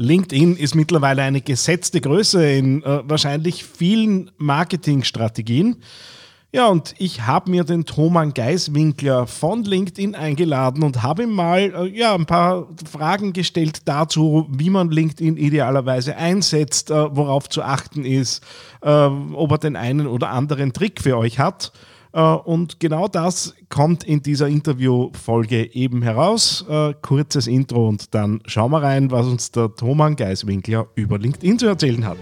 LinkedIn ist mittlerweile eine gesetzte Größe in äh, wahrscheinlich vielen Marketingstrategien. Ja, und ich habe mir den Thoman Geiswinkler von LinkedIn eingeladen und habe ihm mal äh, ja, ein paar Fragen gestellt dazu, wie man LinkedIn idealerweise einsetzt, äh, worauf zu achten ist, äh, ob er den einen oder anderen Trick für euch hat. Äh, und genau das kommt in dieser Interviewfolge eben heraus. Äh, kurzes Intro und dann schauen wir rein, was uns der Thoman Geiswinkler über LinkedIn zu erzählen hat.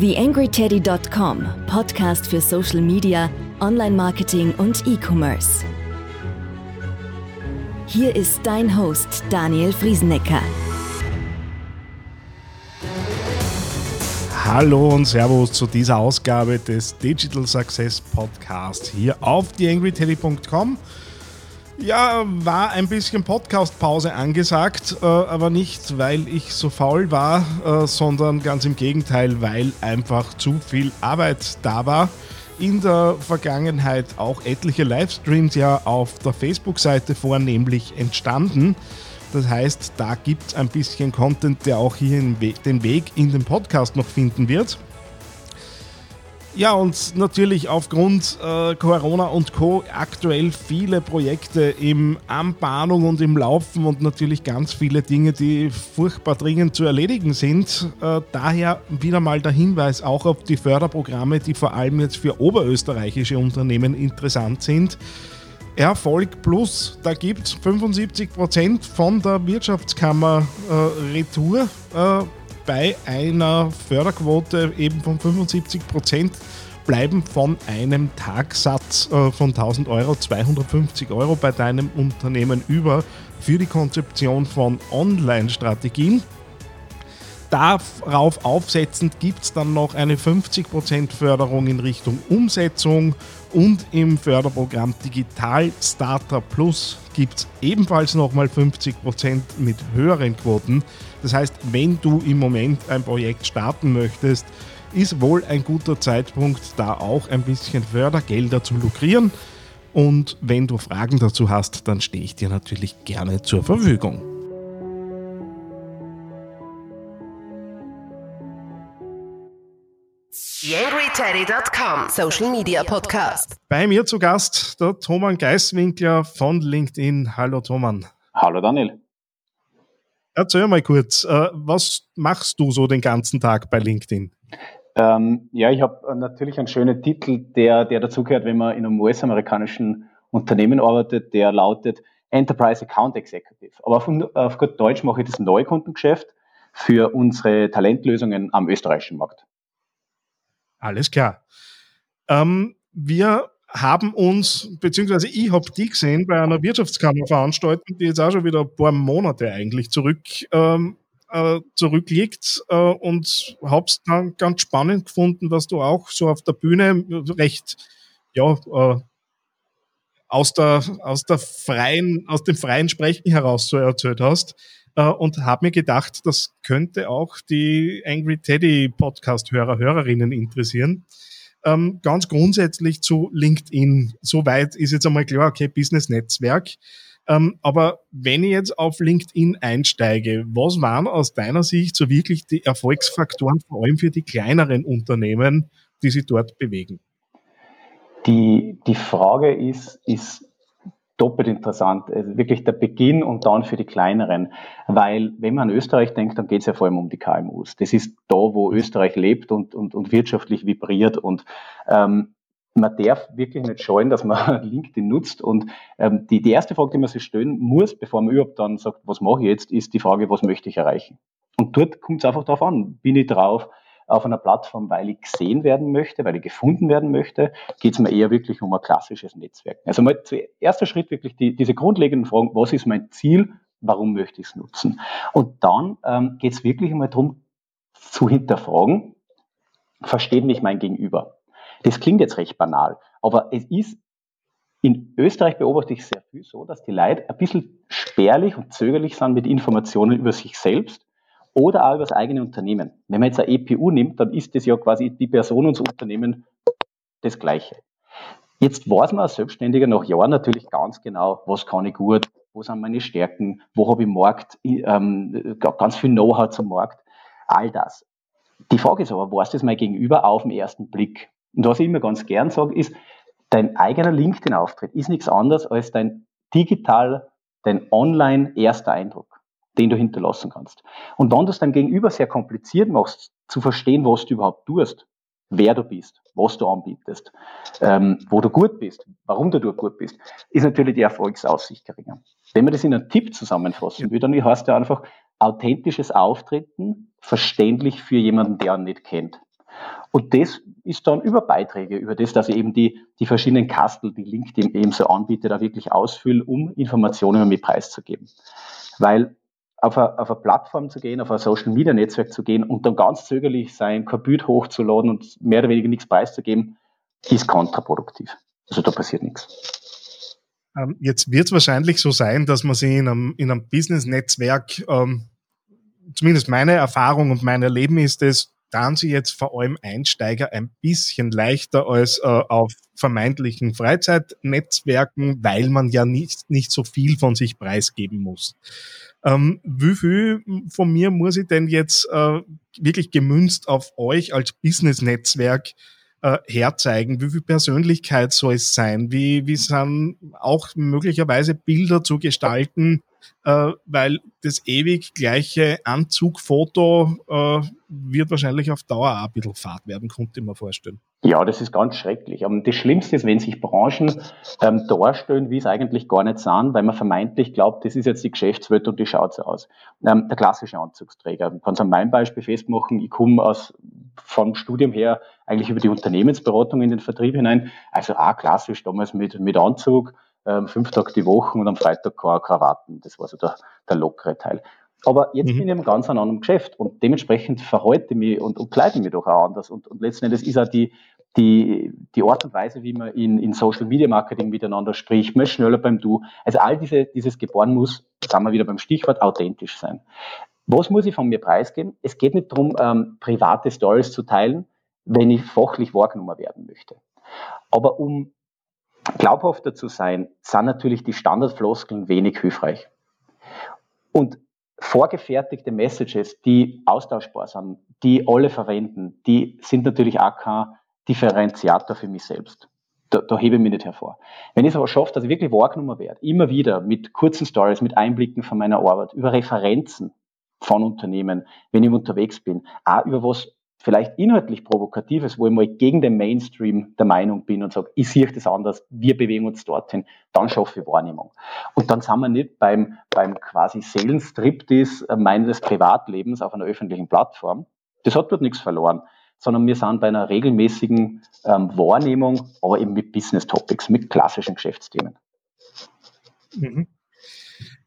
TheAngryTeddy.com, Podcast für Social Media, Online-Marketing und E-Commerce. Hier ist dein Host Daniel Friesenecker. Hallo und Servus zu dieser Ausgabe des Digital Success Podcast hier auf theangryteddy.com. Ja, war ein bisschen Podcast-Pause angesagt, äh, aber nicht, weil ich so faul war, äh, sondern ganz im Gegenteil, weil einfach zu viel Arbeit da war. In der Vergangenheit auch etliche Livestreams ja auf der Facebook-Seite vornehmlich entstanden. Das heißt, da gibt es ein bisschen Content, der auch hier den Weg in den Podcast noch finden wird. Ja, und natürlich aufgrund äh, Corona und Co. aktuell viele Projekte im Anbahnung und im Laufen und natürlich ganz viele Dinge, die furchtbar dringend zu erledigen sind. Äh, daher wieder mal der Hinweis auch auf die Förderprogramme, die vor allem jetzt für oberösterreichische Unternehmen interessant sind. Erfolg Plus, da gibt es 75% von der Wirtschaftskammer äh, Retour äh, bei einer Förderquote eben von 75% bleiben von einem Tagsatz äh, von 1000 Euro 250 Euro bei deinem Unternehmen über für die Konzeption von Online-Strategien. Darauf aufsetzend gibt es dann noch eine 50% Förderung in Richtung Umsetzung und im Förderprogramm Digital Starter Plus gibt es ebenfalls nochmal 50% mit höheren Quoten. Das heißt, wenn du im Moment ein Projekt starten möchtest, ist wohl ein guter Zeitpunkt, da auch ein bisschen Fördergelder zu lukrieren. Und wenn du Fragen dazu hast, dann stehe ich dir natürlich gerne zur Verfügung. YangryTeddy.com Social Media Podcast. Bei mir zu Gast der Thoman Geiswinkler von LinkedIn. Hallo Thoman. Hallo Daniel. Erzähl mal kurz, äh, was machst du so den ganzen Tag bei LinkedIn? Ähm, ja, ich habe natürlich einen schönen Titel, der, der dazugehört, wenn man in einem US-amerikanischen Unternehmen arbeitet, der lautet Enterprise Account Executive. Aber auf, auf gut Deutsch mache ich das Neukundengeschäft für unsere Talentlösungen am österreichischen Markt. Alles klar. Ähm, wir haben uns, beziehungsweise ich habe die gesehen bei einer Wirtschaftskammerveranstaltung, die jetzt auch schon wieder ein paar Monate eigentlich zurück, ähm, äh, zurückliegt äh, und habe es dann ganz spannend gefunden, dass du auch so auf der Bühne recht, ja, äh, aus der, aus der freien, aus dem freien Sprechen heraus so erzählt hast. Äh, und habe mir gedacht, das könnte auch die Angry Teddy Podcast-Hörer, Hörerinnen interessieren. Ähm, ganz grundsätzlich zu LinkedIn. Soweit ist jetzt einmal klar, okay, Business-Netzwerk. Ähm, aber wenn ich jetzt auf LinkedIn einsteige, was waren aus deiner Sicht so wirklich die Erfolgsfaktoren, vor allem für die kleineren Unternehmen, die sich dort bewegen? Die, die Frage ist, ist doppelt interessant. Also wirklich der Beginn und dann für die kleineren. Weil wenn man an Österreich denkt, dann geht es ja vor allem um die KMUs. Das ist da, wo Österreich lebt und, und, und wirtschaftlich vibriert. Und ähm, man darf wirklich nicht scheuen, dass man LinkedIn nutzt. Und ähm, die, die erste Frage, die man sich stellen muss, bevor man überhaupt dann sagt, was mache ich jetzt, ist die Frage, was möchte ich erreichen? Und dort kommt es einfach darauf an, bin ich drauf, auf einer Plattform, weil ich gesehen werden möchte, weil ich gefunden werden möchte, geht es mir eher wirklich um ein klassisches Netzwerk. Also mal erster Schritt wirklich die, diese grundlegenden Fragen, was ist mein Ziel, warum möchte ich es nutzen? Und dann ähm, geht es wirklich einmal darum, zu hinterfragen, versteht mich mein Gegenüber? Das klingt jetzt recht banal, aber es ist in Österreich beobachte ich sehr viel so, dass die Leute ein bisschen spärlich und zögerlich sind mit Informationen über sich selbst oder auch über das eigene Unternehmen. Wenn man jetzt eine EPU nimmt, dann ist das ja quasi die Person und das Unternehmen das Gleiche. Jetzt weiß man als Selbstständiger nach Jahren natürlich ganz genau, was kann ich gut, wo sind meine Stärken, wo habe ich Markt, ähm, ganz viel Know-how zum Markt, all das. Die Frage ist aber, was das mein Gegenüber auf den ersten Blick? Und was ich immer ganz gern sage, ist, dein eigener LinkedIn-Auftritt ist nichts anderes als dein digital, dein online erster Eindruck, den du hinterlassen kannst. Und wenn du es deinem Gegenüber sehr kompliziert machst, zu verstehen, was du überhaupt tust, wer du bist, was du anbietest, ähm, wo du gut bist, warum du gut bist, ist natürlich die Erfolgsaussicht geringer. Wenn man das in einen Tipp zusammenfassen will, dann heißt ja einfach authentisches Auftreten, verständlich für jemanden, der ihn nicht kennt. Und das ist dann über Beiträge, über das, dass ich eben die, die verschiedenen Kastel, die LinkedIn eben so anbietet, da wirklich ausfülle, um Informationen über mich preiszugeben. Weil auf eine, auf eine Plattform zu gehen, auf ein Social Media Netzwerk zu gehen und dann ganz zögerlich sein, Bild hochzuladen und mehr oder weniger nichts preiszugeben, ist kontraproduktiv. Also da passiert nichts. Ähm, jetzt wird es wahrscheinlich so sein, dass man sich in einem, in einem Business-Netzwerk, ähm, zumindest meine Erfahrung und mein Erleben ist es, dann sie jetzt vor allem Einsteiger ein bisschen leichter als äh, auf vermeintlichen Freizeitnetzwerken, weil man ja nicht, nicht so viel von sich preisgeben muss. Ähm, wie viel von mir muss ich denn jetzt äh, wirklich gemünzt auf euch als Business-Netzwerk äh, herzeigen? Wie viel Persönlichkeit soll es sein? Wie, wie sind auch möglicherweise Bilder zu gestalten? Äh, weil das ewig gleiche Anzugfoto äh, wird wahrscheinlich auf Dauer auch ein bisschen fad werden, konnte ich mir vorstellen. Ja, das ist ganz schrecklich. Aber das Schlimmste ist, wenn sich Branchen ähm, darstellen, wie es eigentlich gar nicht sind, weil man vermeintlich glaubt, das ist jetzt die Geschäftswelt und die schaut so aus. Ähm, der klassische Anzugsträger. Man kann es an meinem Beispiel festmachen, ich komme aus vom Studium her eigentlich über die Unternehmensberatung in den Vertrieb hinein. Also auch klassisch damals mit, mit Anzug, ähm, fünf Tage die Woche und am Freitag Krawatten. Das war so der, der lockere Teil. Aber jetzt mhm. bin ich im ganz anderen Geschäft und dementsprechend verhalte ich mich und, und kleide mich doch auch anders. Und, und letzten Endes ist auch die, die, die Art und Weise, wie man in, in Social Media Marketing miteinander spricht, man ist schneller beim Du. Also all diese, dieses Geboren muss, sagen wir wieder beim Stichwort, authentisch sein. Was muss ich von mir preisgeben? Es geht nicht darum, ähm, private Stories zu teilen, wenn ich fachlich wahrgenommen werden möchte. Aber um glaubhafter zu sein, sind natürlich die Standardfloskeln wenig hilfreich. Und vorgefertigte Messages, die austauschbar sind, die alle verwenden, die sind natürlich auch kein Differenziator für mich selbst. Da, da hebe ich mich nicht hervor. Wenn ich es aber schaffe, dass ich wirklich wahrgenommen werde, immer wieder mit kurzen Stories, mit Einblicken von meiner Arbeit, über Referenzen von Unternehmen, wenn ich unterwegs bin, auch über was vielleicht inhaltlich Provokatives, wo ich mal gegen den Mainstream der Meinung bin und sage, ich sehe das anders, wir bewegen uns dorthin, dann schaffe ich Wahrnehmung. Und dann sind wir nicht beim, beim quasi Seelenstriptease meines Privatlebens auf einer öffentlichen Plattform. Das hat dort nichts verloren, sondern wir sind bei einer regelmäßigen ähm, Wahrnehmung, aber eben mit Business Topics, mit klassischen Geschäftsthemen. Mhm.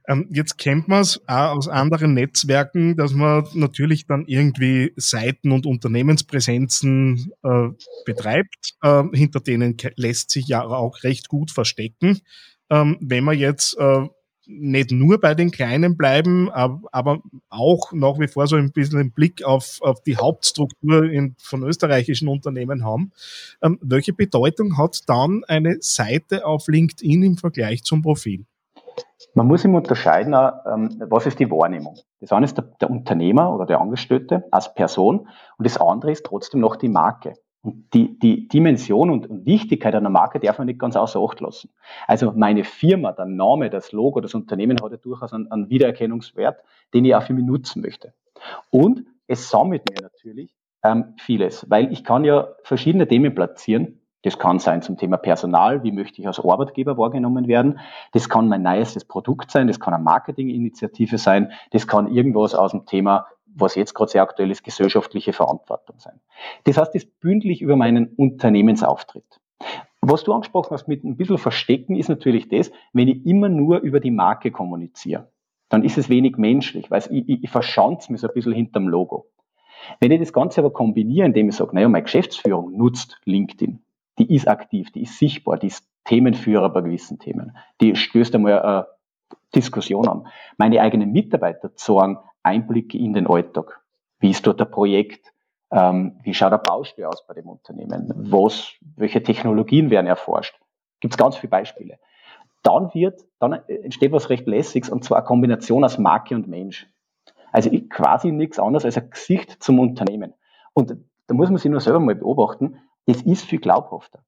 Ähm, jetzt kennt man es auch aus anderen Netzwerken, dass man natürlich dann irgendwie Seiten und Unternehmenspräsenzen äh, betreibt, äh, hinter denen lässt sich ja auch recht gut verstecken. Ähm, wenn man jetzt äh, nicht nur bei den Kleinen bleiben, aber auch nach wie vor so ein bisschen einen Blick auf, auf die Hauptstruktur in, von österreichischen Unternehmen haben. Ähm, welche Bedeutung hat dann eine Seite auf LinkedIn im Vergleich zum Profil? Man muss ihm unterscheiden, ähm, was ist die Wahrnehmung. Das eine ist der, der, Unternehmer oder der Angestellte als Person und das andere ist trotzdem noch die Marke. Und die, die Dimension und, und Wichtigkeit einer Marke darf man nicht ganz außer Acht lassen. Also meine Firma, der Name, das Logo, das Unternehmen hat ja durchaus einen, einen Wiedererkennungswert, den ich auch für mich nutzen möchte. Und es sammelt mir natürlich ähm, vieles, weil ich kann ja verschiedene Themen platzieren das kann sein zum Thema Personal, wie möchte ich als Arbeitgeber wahrgenommen werden. Das kann mein neuestes Produkt sein, das kann eine Marketinginitiative sein, das kann irgendwas aus dem Thema, was jetzt gerade sehr aktuell ist, gesellschaftliche Verantwortung sein. Das heißt, das bündlich über meinen Unternehmensauftritt. Was du angesprochen hast mit ein bisschen Verstecken, ist natürlich das, wenn ich immer nur über die Marke kommuniziere, dann ist es wenig menschlich, weil ich, ich, ich verschanze mich so ein bisschen hinterm Logo. Wenn ich das Ganze aber kombiniere, indem ich sage, naja, meine Geschäftsführung nutzt LinkedIn, die ist aktiv, die ist sichtbar, die ist Themenführer bei gewissen Themen. Die stößt einmal eine Diskussion an. Meine eigenen Mitarbeiter sorgen Einblicke in den Alltag. Wie ist dort der Projekt? Ähm, wie schaut der Baustelle aus bei dem Unternehmen? Was, welche Technologien werden erforscht? Gibt es ganz viele Beispiele. dann wird, dann entsteht was recht Lässiges und zwar eine Kombination aus Marke und Mensch. Also quasi nichts anderes als ein Gesicht zum Unternehmen. Und da muss man sich nur selber mal beobachten, das ist viel glaubhafter.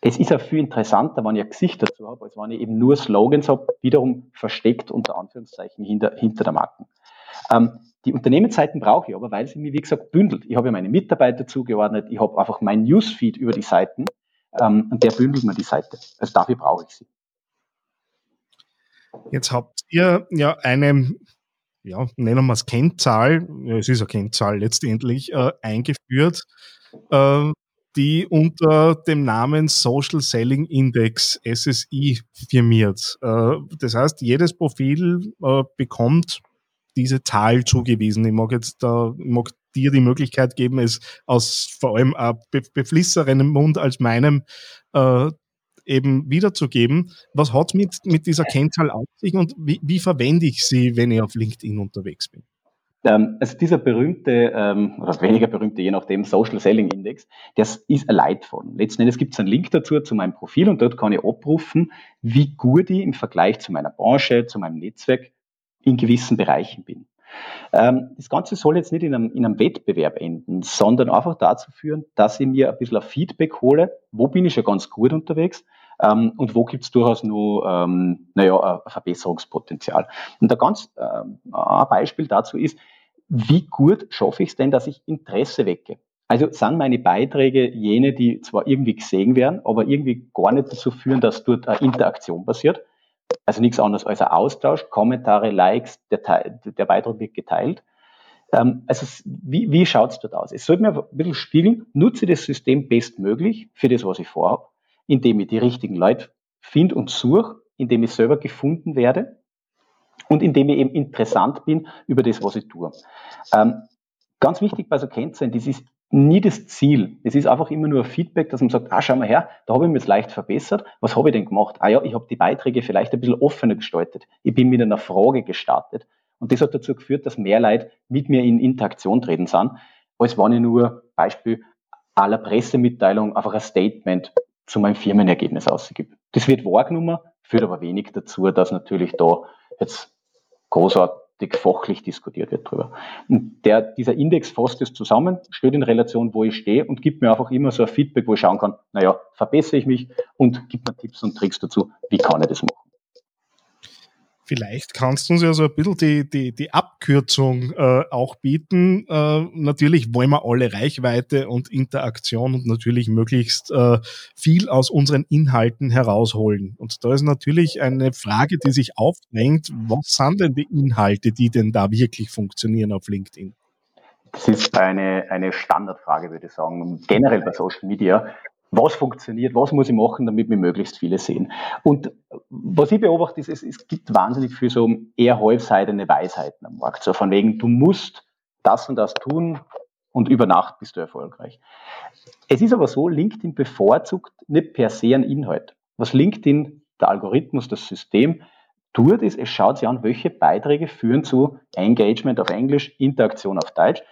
Es ist auch viel interessanter, wenn ich ein Gesicht dazu habe, als wenn ich eben nur Slogans habe, wiederum versteckt unter Anführungszeichen hinter, hinter der Marken. Ähm, die Unternehmensseiten brauche ich aber, weil sie mir, wie gesagt, bündelt. Ich habe ja meine Mitarbeiter zugeordnet, ich habe einfach mein Newsfeed über die Seiten ähm, und der bündelt mir die Seite. Also dafür brauche ich sie. Jetzt habt ihr ja eine, ja, nennen wir es Kennzahl, es ist eine Kennzahl letztendlich, äh, eingeführt, äh, die unter dem Namen Social Selling Index SSI firmiert. Äh, das heißt, jedes Profil äh, bekommt diese Zahl zugewiesen. Ich mag jetzt da, mag dir die Möglichkeit geben, es aus vor allem be beflisserem Mund als meinem äh, eben wiederzugeben. Was hat mit, mit dieser Kennzahl auf sich und wie, wie verwende ich sie, wenn ich auf LinkedIn unterwegs bin? Ähm, also dieser berühmte, ähm, oder weniger berühmte, je nachdem, Social Selling Index, das ist ein Leitfaden. Letzten Endes gibt es einen Link dazu zu meinem Profil und dort kann ich abrufen, wie gut ich im Vergleich zu meiner Branche, zu meinem Netzwerk in gewissen Bereichen bin. Ähm, das Ganze soll jetzt nicht in einem, in einem Wettbewerb enden, sondern einfach dazu führen, dass ich mir ein bisschen ein Feedback hole, wo bin ich schon ganz gut unterwegs ähm, und wo gibt es durchaus nur ähm, naja, ein Verbesserungspotenzial. Und ein ganz äh, ein Beispiel dazu ist, wie gut schaffe ich es denn, dass ich Interesse wecke? Also sind meine Beiträge jene, die zwar irgendwie gesehen werden, aber irgendwie gar nicht dazu führen, dass dort eine Interaktion passiert, also nichts anderes als ein Austausch, Kommentare, Likes, der, der Beitrag wird geteilt. Ähm, also wie, wie schaut es dort aus? Es sollte mir ein bisschen spiegeln, nutze das System bestmöglich für das, was ich vorhabe, indem ich die richtigen Leute finde und suche, indem ich selber gefunden werde und indem ich eben interessant bin über das, was ich tue. Ähm, ganz wichtig bei so Kennzeichen, das ist nie das Ziel. Es ist einfach immer nur Feedback, dass man sagt, ah, schau mal her, da habe ich mich jetzt leicht verbessert. Was habe ich denn gemacht? Ah ja, ich habe die Beiträge vielleicht ein bisschen offener gestaltet. Ich bin mit einer Frage gestartet. Und das hat dazu geführt, dass mehr Leute mit mir in Interaktion treten sind, als wenn ich nur Beispiel aller Pressemitteilung einfach ein Statement zu meinem Firmenergebnis ausgebe. Das wird wahrgenommen, führt aber wenig dazu, dass natürlich da jetzt großartig fachlich diskutiert wird drüber. Und der, dieser Index fasst es zusammen, steht in Relation, wo ich stehe und gibt mir einfach immer so ein Feedback, wo ich schauen kann, naja, verbessere ich mich und gibt mir Tipps und Tricks dazu, wie kann ich das machen. Vielleicht kannst du uns ja so ein bisschen die, die, die Abkürzung äh, auch bieten. Äh, natürlich wollen wir alle Reichweite und Interaktion und natürlich möglichst äh, viel aus unseren Inhalten herausholen. Und da ist natürlich eine Frage, die sich aufdrängt, was sind denn die Inhalte, die denn da wirklich funktionieren auf LinkedIn? Das ist eine, eine Standardfrage, würde ich sagen, generell bei Social Media was funktioniert, was muss ich machen, damit mir möglichst viele sehen. Und was ich beobachte, ist, es, es gibt wahnsinnig viel so eher halbseidene Weisheiten am Markt. So von wegen, du musst das und das tun und über Nacht bist du erfolgreich. Es ist aber so, LinkedIn bevorzugt nicht per se einen Inhalt. Was LinkedIn, der Algorithmus, das System tut, ist, es schaut sich an, welche Beiträge führen zu Engagement auf Englisch, Interaktion auf Deutsch.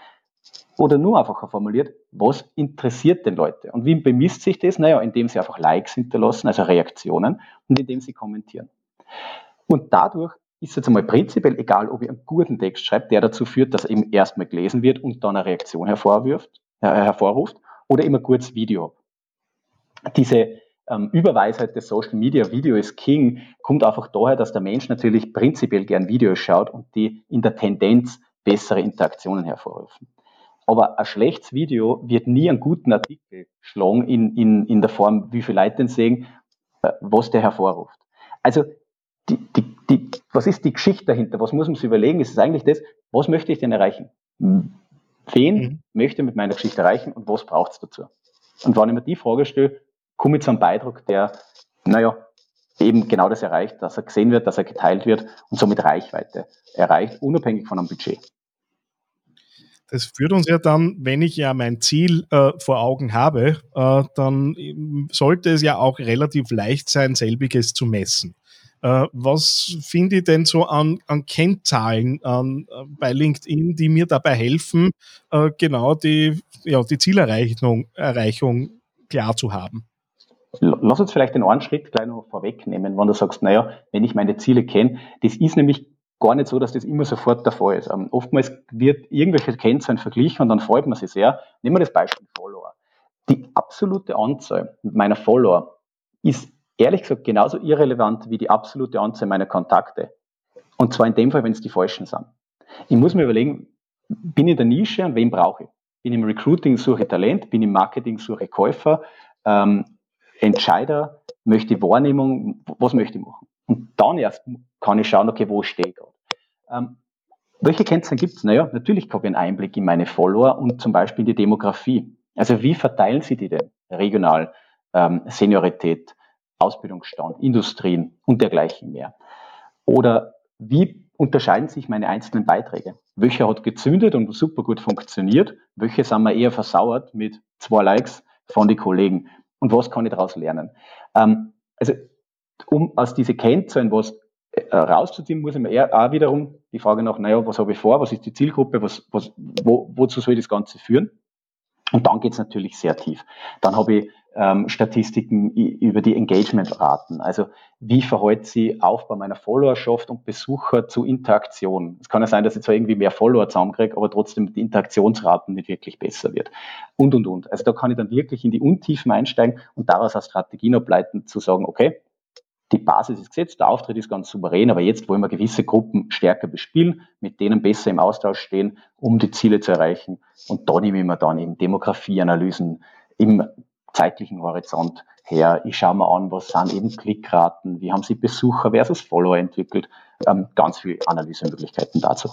Oder nur einfacher formuliert, was interessiert den Leute? Und wie bemisst sich das? Naja, indem sie einfach Likes hinterlassen, also Reaktionen, und indem sie kommentieren. Und dadurch ist jetzt einmal prinzipiell egal, ob ich einen guten Text schreibe, der dazu führt, dass er eben erstmal gelesen wird und dann eine Reaktion hervorwirft, äh, hervorruft, oder immer kurz Video. Diese ähm, Überweisheit des Social Media, Video is King, kommt einfach daher, dass der Mensch natürlich prinzipiell gern Videos schaut und die in der Tendenz bessere Interaktionen hervorrufen. Aber ein schlechtes Video wird nie einen guten Artikel schlagen in, in, in der Form, wie viele Leute den sehen, äh, was der hervorruft. Also, die, die, die, was ist die Geschichte dahinter? Was muss man sich überlegen? Ist es eigentlich das, was möchte ich denn erreichen? Wen mhm. möchte ich mit meiner Geschichte erreichen und was braucht es dazu? Und wenn ich mir die Frage stelle, komme ich zu einem Beitrag, der, naja, eben genau das erreicht, dass er gesehen wird, dass er geteilt wird und somit Reichweite erreicht, unabhängig von einem Budget. Das führt uns ja dann, wenn ich ja mein Ziel äh, vor Augen habe, äh, dann sollte es ja auch relativ leicht sein, selbiges zu messen. Äh, was finde ich denn so an, an Kennzahlen an, äh, bei LinkedIn, die mir dabei helfen, äh, genau die, ja, die Zielerreichung Erreichung klar zu haben? lass uns vielleicht den einen Schritt gleich noch vorwegnehmen, wenn du sagst, naja, wenn ich meine Ziele kenne, das ist nämlich gar nicht so, dass das immer sofort der Fall ist. Ähm, oftmals wird irgendwelche Kennzahlen verglichen und dann freut man sich sehr. Nehmen wir das Beispiel Follower. Die absolute Anzahl meiner Follower ist ehrlich gesagt genauso irrelevant wie die absolute Anzahl meiner Kontakte. Und zwar in dem Fall, wenn es die falschen sind. Ich muss mir überlegen, bin ich in der Nische und wen brauche ich? Bin ich im Recruiting, suche Talent, bin ich im Marketing, suche Käufer, ähm, Entscheider, möchte ich Wahrnehmung, was möchte ich machen? Und dann erst kann ich schauen, okay, wo stehe ich. Ähm, welche Kennzahlen gibt es? Naja, natürlich habe ich einen Einblick in meine Follower und zum Beispiel in die Demografie. Also wie verteilen sie die denn regional? Ähm, Seniorität, Ausbildungsstand, Industrien und dergleichen mehr. Oder wie unterscheiden sich meine einzelnen Beiträge? Welcher hat gezündet und super gut funktioniert? Welche sind wir eher versauert mit zwei Likes von den Kollegen? Und was kann ich daraus lernen? Ähm, also, um aus diesen Kennzahlen was äh, rauszuziehen, muss ich mir eher auch wiederum die Frage nach, naja, was habe ich vor? Was ist die Zielgruppe? Was, was, wo, wozu soll das Ganze führen? Und dann geht es natürlich sehr tief. Dann habe ich ähm, Statistiken über die Engagement-Raten. Also wie verhält sie Aufbau meiner Followerschaft und Besucher zu Interaktion? Es kann ja sein, dass ich zwar irgendwie mehr Follower zusammenkriege, aber trotzdem die Interaktionsraten nicht wirklich besser wird. Und, und, und. Also da kann ich dann wirklich in die Untiefen einsteigen und daraus eine Strategien ableiten, zu sagen, okay, die Basis ist gesetzt, der Auftritt ist ganz souverän, aber jetzt wollen wir gewisse Gruppen stärker bespielen, mit denen besser im Austausch stehen, um die Ziele zu erreichen. Und da nehme ich mir dann eben Demografieanalysen im zeitlichen Horizont her. Ich schaue mir an, was sind eben Klickraten, wie haben sie Besucher versus Follower entwickelt. Ähm, ganz viele Analysemöglichkeiten dazu.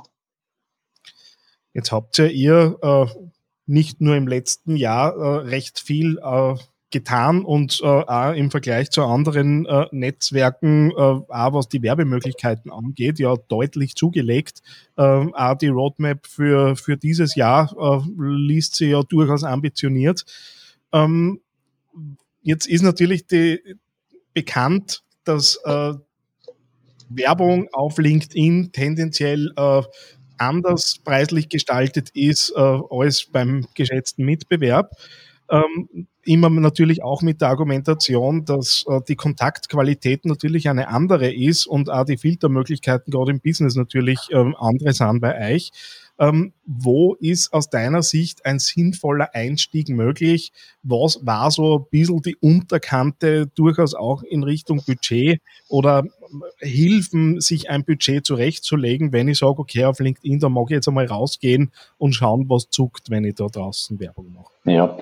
Jetzt habt ja ihr äh, nicht nur im letzten Jahr äh, recht viel äh, getan und äh, auch im Vergleich zu anderen äh, Netzwerken, äh, auch was die Werbemöglichkeiten angeht, ja deutlich zugelegt. Äh, auch die Roadmap für, für dieses Jahr äh, liest sie ja durchaus ambitioniert. Ähm, jetzt ist natürlich die, bekannt, dass äh, Werbung auf LinkedIn tendenziell äh, anders preislich gestaltet ist äh, als beim geschätzten Mitbewerb. Ähm, immer natürlich auch mit der Argumentation, dass äh, die Kontaktqualität natürlich eine andere ist und auch die Filtermöglichkeiten gerade im Business natürlich ähm, andere sind bei euch. Ähm, wo ist aus deiner Sicht ein sinnvoller Einstieg möglich? Was war so ein bisschen die Unterkante durchaus auch in Richtung Budget oder Hilfen, sich ein Budget zurechtzulegen, wenn ich sage, okay, auf LinkedIn, da mag ich jetzt einmal rausgehen und schauen, was zuckt, wenn ich da draußen Werbung mache? Ja,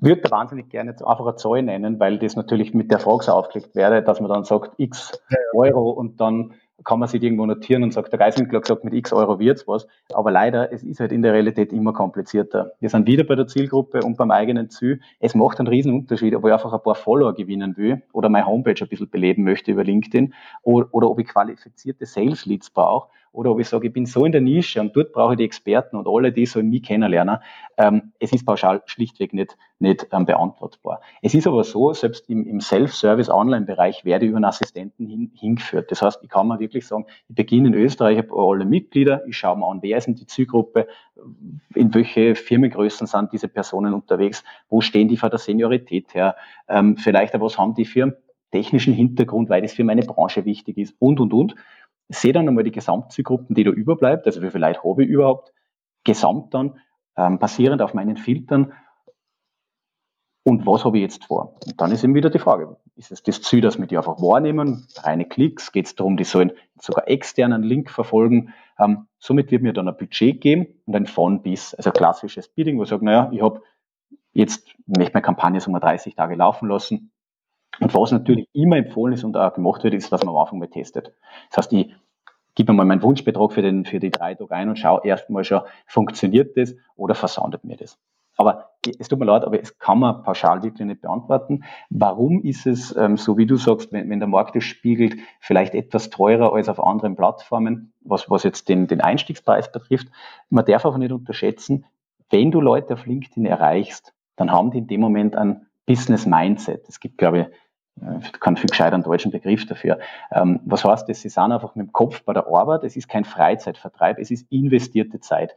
würde da wahnsinnig gerne einfach eine Zahl nennen, weil das natürlich mit der Frage so aufgelegt wäre, dass man dann sagt, x Euro und dann kann man sich irgendwo notieren und sagt, der Geiswinkler sagt, mit x Euro wird's was. Aber leider, es ist halt in der Realität immer komplizierter. Wir sind wieder bei der Zielgruppe und beim eigenen Ziel. Es macht einen riesen Unterschied, ob ich einfach ein paar Follower gewinnen will oder meine Homepage ein bisschen beleben möchte über LinkedIn oder, oder ob ich qualifizierte Sales Leads brauche oder ob ich sage, ich bin so in der Nische und dort brauche ich die Experten und alle, die sollen mich kennenlernen. Ähm, es ist pauschal schlichtweg nicht, nicht ähm, beantwortbar. Es ist aber so, selbst im, im Self-Service-Online-Bereich werde ich über einen Assistenten hin, hingeführt. Das heißt, ich kann mir wirklich sagen, ich beginne in Österreich, habe alle Mitglieder, ich schaue mir an, wer ist denn die Zielgruppe, in welche Firmengrößen sind diese Personen unterwegs, wo stehen die von der Seniorität her, ähm, vielleicht auch was haben die für einen technischen Hintergrund, weil das für meine Branche wichtig ist und, und, und sehe dann einmal die Gesamtzielgruppen, die da überbleibt, also wie viele Leute habe ich überhaupt, gesamt dann, ähm, basierend auf meinen Filtern. Und was habe ich jetzt vor? Und dann ist eben wieder die Frage, ist es das Ziel, dass wir die einfach wahrnehmen, reine Klicks, geht es darum, die sollen sogar externen Link verfolgen, ähm, somit wird mir dann ein Budget geben und ein von bis, also klassisches Bidding, wo ich sage, naja, ich habe jetzt, möchte meine Kampagne so mal 30 Tage laufen lassen, und was natürlich immer empfohlen ist und auch gemacht wird, ist, dass man am Anfang mal testet. Das heißt, ich gebe mir mal meinen Wunschbetrag für, den, für die drei Tage ein und schaue erstmal schon, funktioniert das oder versandet mir das. Aber es tut mir leid, aber es kann man pauschal wirklich nicht beantworten. Warum ist es, ähm, so wie du sagst, wenn, wenn der Markt es spiegelt, vielleicht etwas teurer als auf anderen Plattformen, was, was jetzt den, den Einstiegspreis betrifft? Man darf aber nicht unterschätzen, wenn du Leute auf LinkedIn erreichst, dann haben die in dem Moment ein Business Mindset. Es gibt, glaube ich, kann viel gescheit einen deutschen Begriff dafür. Ähm, was heißt das? Sie sind einfach mit dem Kopf bei der Arbeit. Es ist kein Freizeitvertreib, es ist investierte Zeit.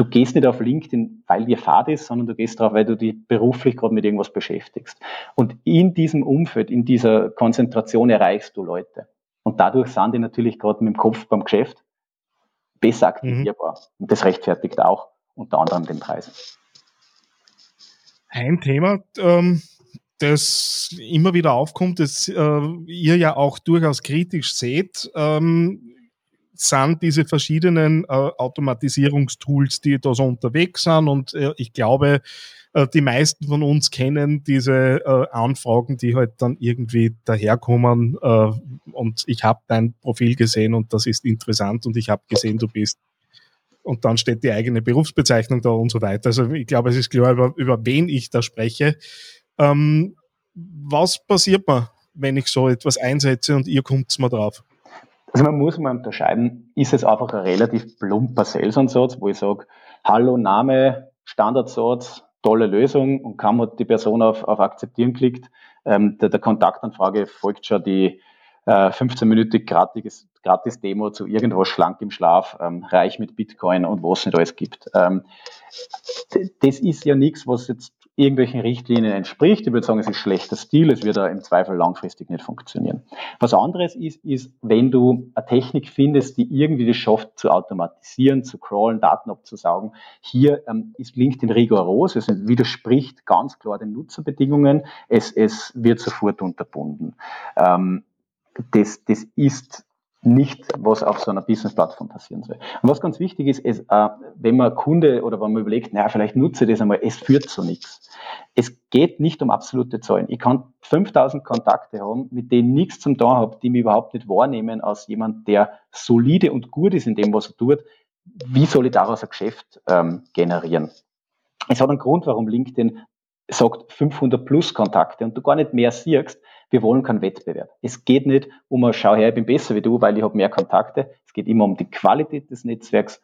du gehst nicht auf LinkedIn, weil dir fad ist, sondern du gehst drauf, weil du dich beruflich gerade mit irgendwas beschäftigst. Und in diesem Umfeld, in dieser Konzentration erreichst du Leute. Und dadurch sind die natürlich gerade mit dem Kopf beim Geschäft besser aktivierbar. Mhm. Und das rechtfertigt auch unter anderem den Preis. Ein Thema, ähm, das immer wieder aufkommt, das äh, ihr ja auch durchaus kritisch seht, ähm, sind diese verschiedenen äh, Automatisierungstools, die da so unterwegs sind. Und äh, ich glaube, äh, die meisten von uns kennen diese äh, Anfragen, die halt dann irgendwie daherkommen. Äh, und ich habe dein Profil gesehen und das ist interessant und ich habe gesehen, du bist und dann steht die eigene Berufsbezeichnung da und so weiter. Also ich glaube, es ist klar, über, über wen ich da spreche. Ähm, was passiert mir, wenn ich so etwas einsetze und ihr kommt mal drauf? Also man muss mal unterscheiden, ist es einfach ein relativ plumper Sales-Ansatz, wo ich sage, hallo, Name, Standardsatz, tolle Lösung und kaum hat die Person auf, auf Akzeptieren klickt, ähm, der, der Kontaktanfrage folgt schon die äh, 15-minütig gratis, gratis Demo zu irgendwas schlank im Schlaf, ähm, reich mit Bitcoin und was es nicht alles gibt. Ähm, das ist ja nichts, was jetzt irgendwelchen Richtlinien entspricht. Ich würde sagen, es ist schlechter Stil, es wird im Zweifel langfristig nicht funktionieren. Was anderes ist, ist, wenn du eine Technik findest, die irgendwie das schafft, zu automatisieren, zu crawlen, Daten abzusaugen. Hier ähm, ist LinkedIn rigoros, es widerspricht ganz klar den Nutzerbedingungen, es, es wird sofort unterbunden. Ähm, das, das ist nicht, was auf so einer Business-Plattform passieren soll. Und was ganz wichtig ist, ist, äh, wenn man Kunde oder wenn man überlegt, naja, vielleicht nutze ich das einmal, es führt zu nichts. Es geht nicht um absolute Zahlen. Ich kann 5000 Kontakte haben, mit denen nichts zum tun habe, die mich überhaupt nicht wahrnehmen als jemand, der solide und gut ist in dem, was er tut. Wie soll ich daraus ein Geschäft ähm, generieren? Es hat einen Grund, warum LinkedIn sagt 500 plus Kontakte und du gar nicht mehr siehst, wir wollen keinen Wettbewerb. Es geht nicht um, schau her, ich bin besser wie du, weil ich habe mehr Kontakte. Es geht immer um die Qualität des Netzwerks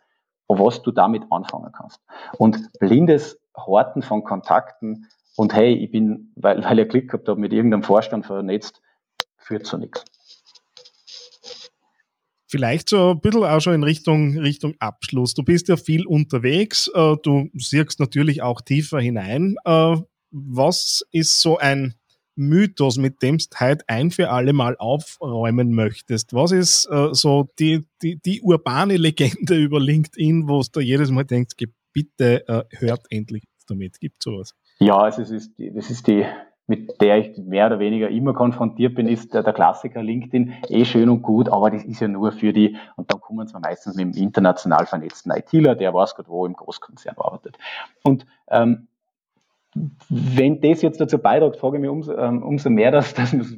und was du damit anfangen kannst. Und blindes Horten von Kontakten und hey, ich bin, weil, weil ihr Glück gehabt habt, mit irgendeinem Vorstand vernetzt, führt zu nichts. Vielleicht so ein bisschen auch schon in Richtung, Richtung Abschluss. Du bist ja viel unterwegs, äh, du siehst natürlich auch tiefer hinein. Was ist so ein Mythos, mit dem du heute ein für alle Mal aufräumen möchtest? Was ist äh, so die, die, die urbane Legende über LinkedIn, wo du jedes Mal denkst, bitte äh, hört endlich damit? Gibt sowas? Ja, also es ist die, das ist die, mit der ich mehr oder weniger immer konfrontiert bin, ist der, der Klassiker LinkedIn, eh schön und gut, aber das ist ja nur für die, und dann kommen wir meistens mit dem international vernetzten ITler, der weiß gerade wo im Großkonzern arbeitet. Und ähm, wenn das jetzt dazu beiträgt, frage ich mich umso, ähm, umso mehr, dass, dass man es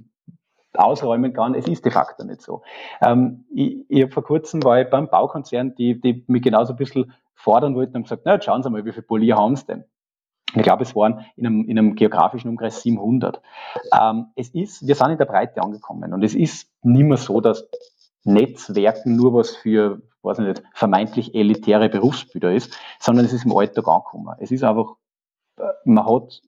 ausräumen kann. Es ist de facto nicht so. Ähm, ich, ich vor kurzem war ich beim Baukonzern, die, die mich genauso ein bisschen fordern wollten und gesagt, na, schauen Sie mal, wie viele Polier haben Sie denn? Ich glaube, es waren in einem, in einem geografischen Umkreis 700. Ähm, es ist, wir sind in der Breite angekommen und es ist nicht mehr so, dass Netzwerken nur was für, weiß nicht, vermeintlich elitäre Berufsbilder ist, sondern es ist im Alltag angekommen. Es ist einfach man hat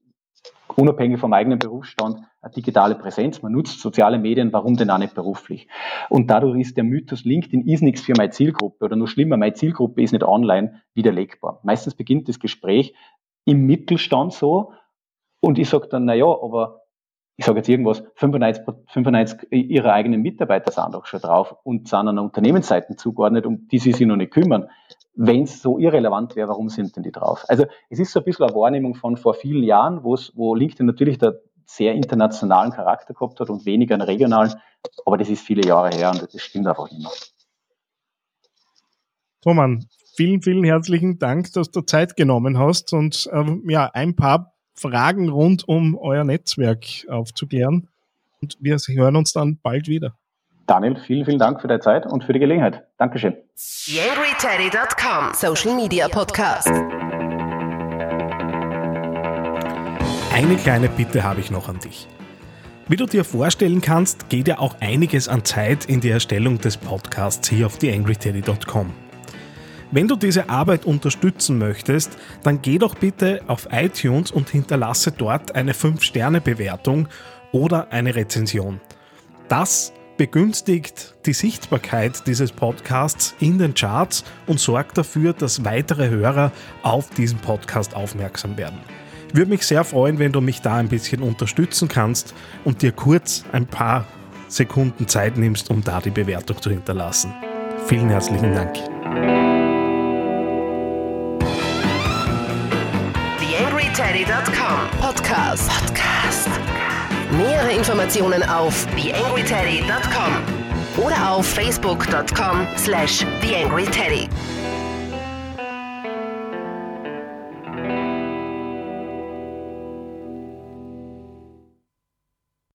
unabhängig vom eigenen Berufsstand eine digitale Präsenz, man nutzt soziale Medien, warum denn auch nicht beruflich? Und dadurch ist der Mythos, LinkedIn ist nichts für meine Zielgruppe oder noch schlimmer, meine Zielgruppe ist nicht online widerlegbar. Meistens beginnt das Gespräch im Mittelstand so und ich sage dann, na ja, aber ich sage jetzt irgendwas, 95, 95 ihrer eigenen Mitarbeiter sind doch schon drauf und sind an Unternehmensseiten zugeordnet, um die sie sich noch nicht kümmern wenn es so irrelevant wäre, warum sind denn die drauf? Also es ist so ein bisschen eine Wahrnehmung von vor vielen Jahren, wo LinkedIn natürlich der sehr internationalen Charakter gehabt hat und weniger einen regionalen, aber das ist viele Jahre her und das stimmt einfach mehr. Thomas, vielen, vielen herzlichen Dank, dass du Zeit genommen hast und ähm, ja, ein paar Fragen rund um euer Netzwerk aufzuklären. Und wir hören uns dann bald wieder. Daniel, vielen, vielen Dank für deine Zeit und für die Gelegenheit. Dankeschön. YangryTeddy.com Social Media Podcast. Eine kleine Bitte habe ich noch an dich. Wie du dir vorstellen kannst, geht ja auch einiges an Zeit in die Erstellung des Podcasts hier auf theangryteddy.com. Wenn du diese Arbeit unterstützen möchtest, dann geh doch bitte auf iTunes und hinterlasse dort eine 5-Sterne-Bewertung oder eine Rezension. Das begünstigt die Sichtbarkeit dieses Podcasts in den Charts und sorgt dafür, dass weitere Hörer auf diesen Podcast aufmerksam werden. Ich würde mich sehr freuen, wenn du mich da ein bisschen unterstützen kannst und dir kurz ein paar Sekunden Zeit nimmst, um da die Bewertung zu hinterlassen. Vielen herzlichen Dank. TheAngryTeddy.com Podcast. Podcast. Nähere Informationen auf TheAngryTeddy.com oder auf Facebook.com slash TheAngryTeddy.